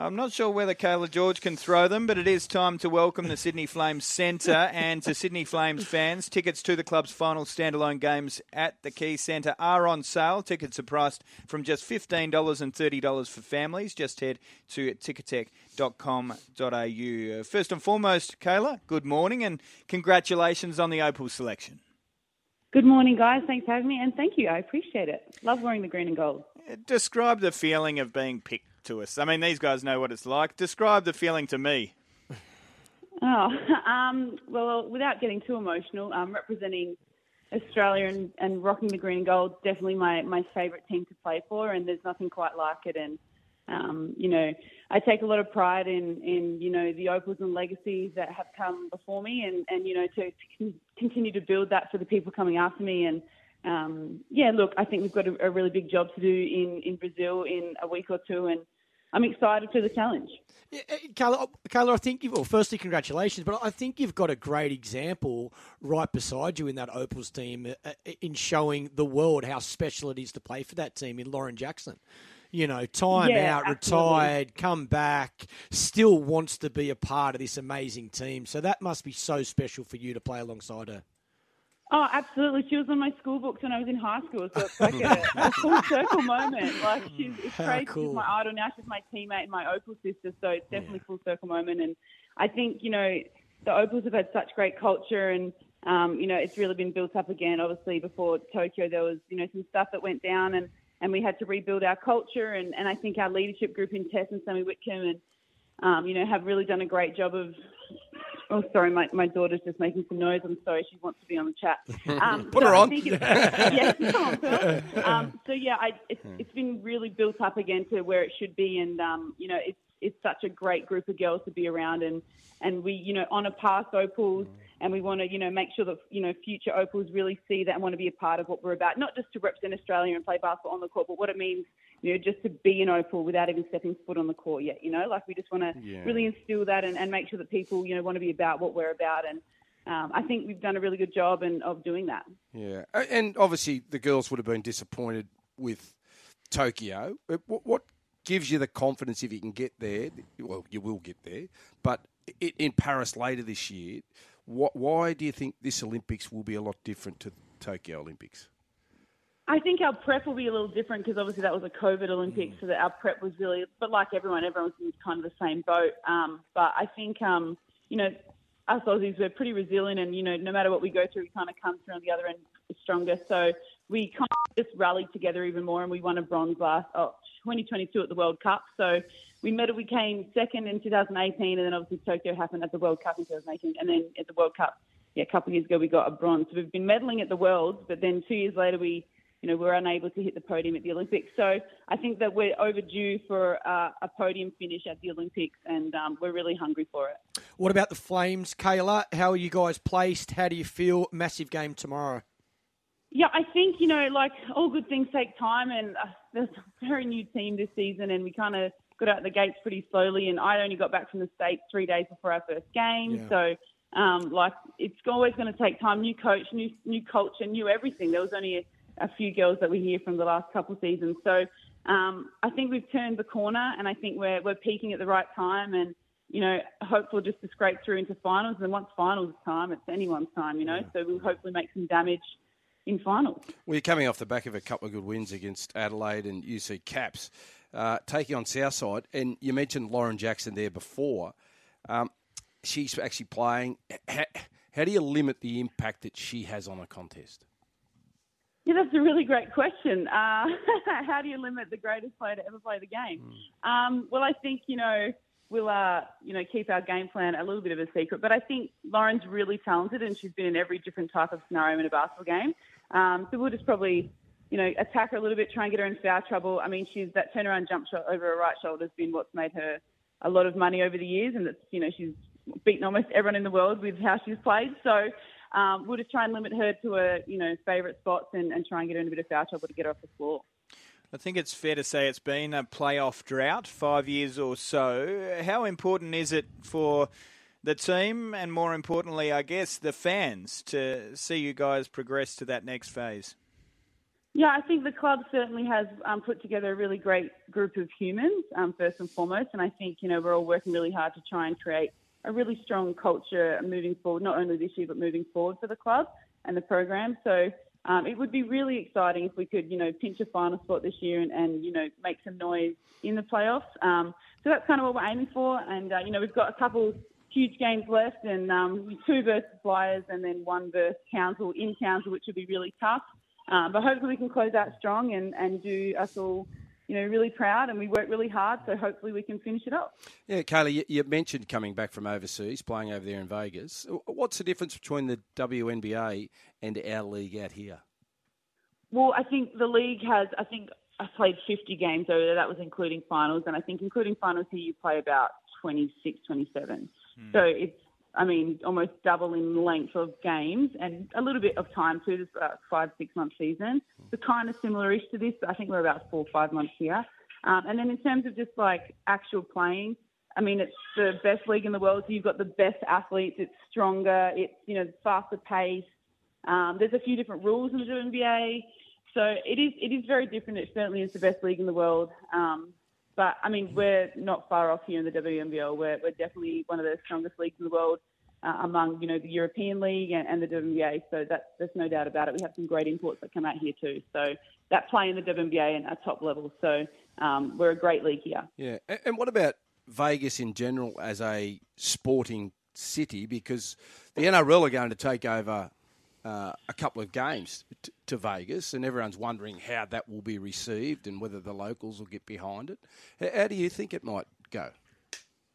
I'm not sure whether Cayla George can throw them, but it is time to welcome the Sydney Flames Centre and to Sydney Flames fans. Tickets to the club's final standalone games at the Quaycentre are on sale. Tickets are priced from just $15 and $30 for families. Just head to ticketek.com.au. First and foremost, Cayla, good morning and congratulations on the Opal selection. Good morning, guys. Thanks for having me, and thank you. I appreciate it. Love wearing the green and gold. Describe the feeling of being picked to us. I mean, these guys know what it's like. Describe the feeling to me. Oh, um, well, without getting too emotional, um, representing Australia and, and rocking the green and gold definitely my, my favourite team to play for, and there's nothing quite like it. And um, you know, I take a lot of pride in, in you know the opals and legacies that have come before me, and, and you know to, to continue to build that for the people coming after me. And um, yeah, look, I think we've got a, a really big job to do in, in Brazil in a week or two, and I'm excited for the challenge. Yeah, eh, Cayla, Cayla, I think you've, well, firstly, congratulations, but I think you've got a great example right beside you in that Opals team uh, in showing the world how special it is to play for that team in Lauren Jackson. You know, time Yeah, out, absolutely. retired, come back, still wants to be a part of this amazing team. So that must be so special for you to play alongside her. Oh, absolutely. She was on my school books when I was in high school, so it's like a, a full circle moment. Like she's it's crazy. cool. She's my idol now. She's my teammate and my Opal sister, so it's definitely full circle moment. And I think you know the Opals have had such great culture, and um, you know it's really been built up again. Obviously, before Tokyo, there was you know some stuff that went down, and and we had to rebuild our culture. And and I think our leadership group in Tess and Sammy Whitcomb and um, you know have really done a great job of Oh, sorry, my, my daughter's just making some noise. I'm sorry, she wants to be on the chat. Um, Put so her on. think it's- yes, come on. Um, so yeah, I, it's, it's been really built up again to where it should be, and um, you know, it's it's such a great group of girls to be around, and and we you know honour past opals, and we want to you know make sure that you know future opals really see that and want to be a part of what we're about, not just to represent Australia and play basketball on the court, but what it means you know, just to be an opal without even stepping foot on the court yet, you know, like we just want to Yeah. really instill that and, and make sure that people, you know, want to be about what we're about. And um, I think we've done a really good job in, of doing that. Yeah, and obviously the girls would have been disappointed with Tokyo. Uh, What, what gives you the confidence if you can get there? Well, you will get there, but in Paris later this year, what, why do you think this Olympics will be a lot different to the Tokyo Olympics? I think our prep will be a little different because obviously that was a COVID Olympics, so that our prep was really, but like everyone, everyone's in kind of the same boat. Um, but I think, um, you know, us Aussies, we're pretty resilient, and you know, no matter what we go through, we kind of come through on the other end stronger. So we kind of just rallied together even more, and we won a bronze last oh, 2022 at the World Cup. So we medal, we came second in 2018, and then obviously Tokyo happened at the World Cup in 2018, and then at the World Cup, yeah, a couple of years ago we got a bronze. So we've been medaling at the Worlds, but then two years later we you know, we were unable to hit the podium at the Olympics. So I think that we're overdue for uh, a podium finish at the Olympics, and um, we're really hungry for it. What about the Flames, Cayla? How are you guys placed? How do you feel? Massive game tomorrow. Yeah, I think you know, like all good things take time, and uh, there's a very new team this season, and we kind of got out the gates pretty slowly. And I only got back from the states three days before our first game, Yeah. so um, like it's always going to take time. New coach, new new culture, new everything. There was only a, a few girls that were here from the last couple of seasons, so um, I think we've turned the corner, and I think we're we're peaking at the right time, and you know, hopeful just to scrape through into finals. And once finals time, it's anyone's time, you know. So we'll hopefully make some damage in finals. Well, you're coming off the back of a couple of good wins against Adelaide and UC Caps, uh, taking on Southside. And you mentioned Lauren Jackson there before. Um, she's actually playing. How, how do you limit the impact that she has on a contest? Yeah, that's a really great question. Uh, how do you limit the greatest player to ever play the game? Um, well, I think you know we'll uh, you know keep our game plan a little bit of a secret, but I think Lauren's really talented and she's been in every different type of scenario in a basketball game. Um, so we'll just probably you know attack her a little bit, try and get her in foul trouble. I mean, she's that turnaround jump shot over her right shoulder has been what's made her a lot of money over the years, and it's you know she's beaten almost everyone in the world with how she's played. So um, we'll just try and limit her to her, you know, favourite spots and, and try and get her in a bit of foul trouble to get her off the floor. I think it's fair to say it's been a playoff drought, five years or so. How important is it for the team and, more importantly, I guess, the fans to see you guys progress to that next phase? Yeah, I think the club certainly has um, put together a really great group of humans, um, first and foremost. And I think, you know, we're all working really hard to try and create a really strong culture moving forward, not only this year, but moving forward for the club and the program. So um, it would be really exciting if we could, you know, pinch a final spot this year and, and you know, make some noise in the playoffs. Um, so that's kind of what we're aiming for. And, uh, you know, we've got a couple huge games left and um, two versus Flyers and then one versus Council in Council, which would be really tough. Um, but hopefully we can close out strong and, and do us all, you know, really proud. And we work really hard, so hopefully we can finish it up. Yeah, Cayla, you, you mentioned coming back from overseas, playing over there in Vegas. What's the difference between the WNBA and our league out here? Well, I think the league has, I think I played 50 games over there. That was including finals. And I think including finals here, you play about 26, 27. Mm. So it's I mean, almost double in length of games and a little bit of time too. This about five, six month season. So kind of similar-ish to this, but I think we're about four, five months here. Um, and then in terms of just like actual playing, I mean, it's the best league in the world. So you've got the best athletes. It's stronger. It's you know faster pace. Um, there's a few different rules in the WNBA, so it is it is very different. It certainly is the best league in the world. Um, but I mean, we're not far off here in the WNBL. We're, we're definitely one of the strongest leagues in the world uh, among you know the European League and, and the WNBA. So that's there's no doubt about it. We have some great imports that come out here too. So that play in the WNBA and at top level. So um, we're a great league here. Yeah, and what about Vegas in general as a sporting city? Because the NRL are going to take over uh, a couple of games t- to Vegas, and everyone's wondering how that will be received and whether the locals will get behind it. How, how do you think it might go?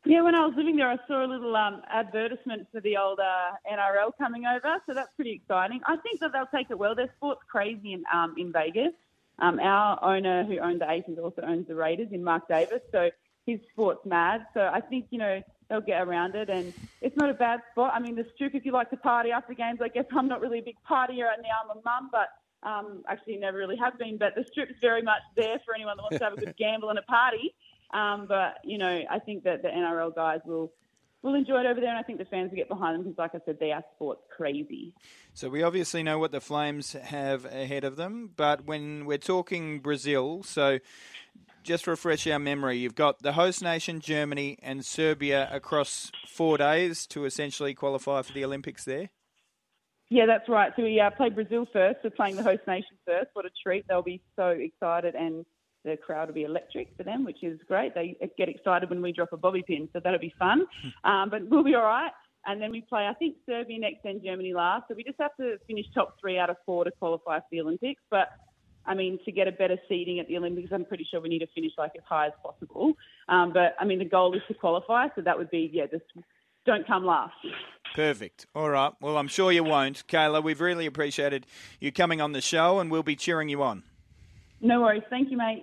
Yeah, when I was living there, I saw a little um, advertisement for the old uh, NRL coming over, so that's pretty exciting. I think that they'll take it well. Their sport's crazy in um, in Vegas. Um, our owner, who owns the Aces, also owns the Raiders in Mark Davis, so his sport's mad. So I think you know they'll get around it, and it's not a bad spot. I mean, the Strip, if you like to party after games, I guess I'm not really a big partier, and now I'm a mum, but um, actually never really have been. But the Strip's very much there for anyone that wants to have a good gamble and a party. Um, but you know, I think that the NRL guys will will enjoy it over there, and I think the fans will get behind them because, like I said, they are sports crazy. So we obviously know what the Flames have ahead of them, but when we're talking Brazil, so just refresh our memory. You've got the host nation, Germany, and Serbia across four days to essentially qualify for the Olympics there. Yeah, that's right. So we uh, play Brazil first. We're playing the host nation first. What a treat! They'll be so excited and the crowd will be electric for them, which is great. They get excited when we drop a bobby pin, so that'll be fun. um, but we'll be all right. And then we play, I think, Serbia next and Germany last. So we just have to finish top three out of four to qualify for the Olympics. But I mean, to get a better seeding at the Olympics, I'm pretty sure we need to finish like as high as possible. Um, but I mean, the goal is to qualify, so that would be yeah, just don't come last. Perfect. All right. Well, I'm sure you won't, Cayla. We've really appreciated you coming on the show, and we'll be cheering you on. No worries. Thank you, mate.